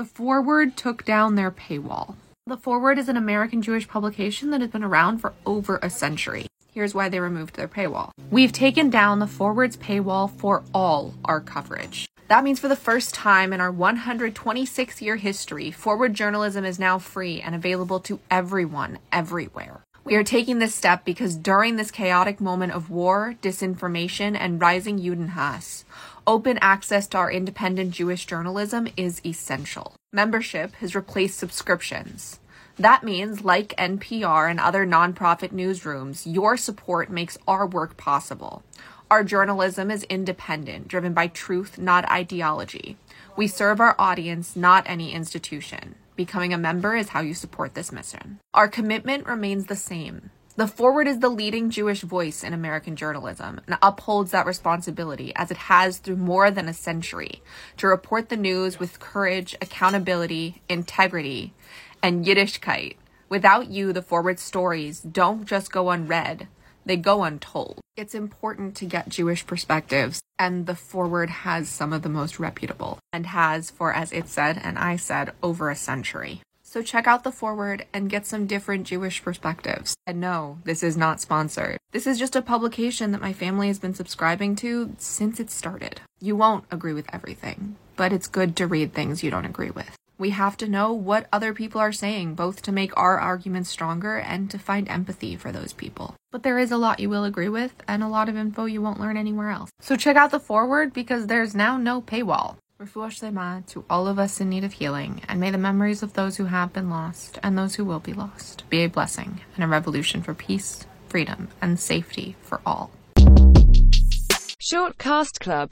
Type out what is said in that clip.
The Forward took down their paywall. The Forward is an American Jewish publication that has been around for over a century. Here's why they removed their paywall. We've taken down the Forward's paywall for all our coverage. That means for the first time in our 126 year history, Forward journalism is now free and available to everyone, everywhere. We are taking this step because during this chaotic moment of war, disinformation, and rising Judenhass, open access to our independent Jewish journalism is essential. Membership has replaced subscriptions. That means, like NPR and other nonprofit newsrooms, your support makes our work possible. Our journalism is independent, driven by truth, not ideology. We serve our audience, not any institution. Becoming a member is how you support this mission. Our commitment remains the same. The Forward is the leading Jewish voice in American journalism and upholds that responsibility as it has through more than a century to report the news with courage, accountability, integrity, and Yiddishkeit. Without you, the Forward stories don't just go unread, they go untold. It's important to get Jewish perspectives, and the Forward has some of the most reputable, and has for, as it said and I said, over a century. So check out the Forward and get some different Jewish perspectives. And no, this is not sponsored. This is just a publication that my family has been subscribing to since it started. You won't agree with everything, but it's good to read things you don't agree with. We have to know what other people are saying, both to make our arguments stronger and to find empathy for those people. But there is a lot you will agree with, and a lot of info you won't learn anywhere else. So check out the forward because there's now no paywall. Shlema to all of us in need of healing, and may the memories of those who have been lost and those who will be lost be a blessing and a revolution for peace, freedom, and safety for all. Shortcast Club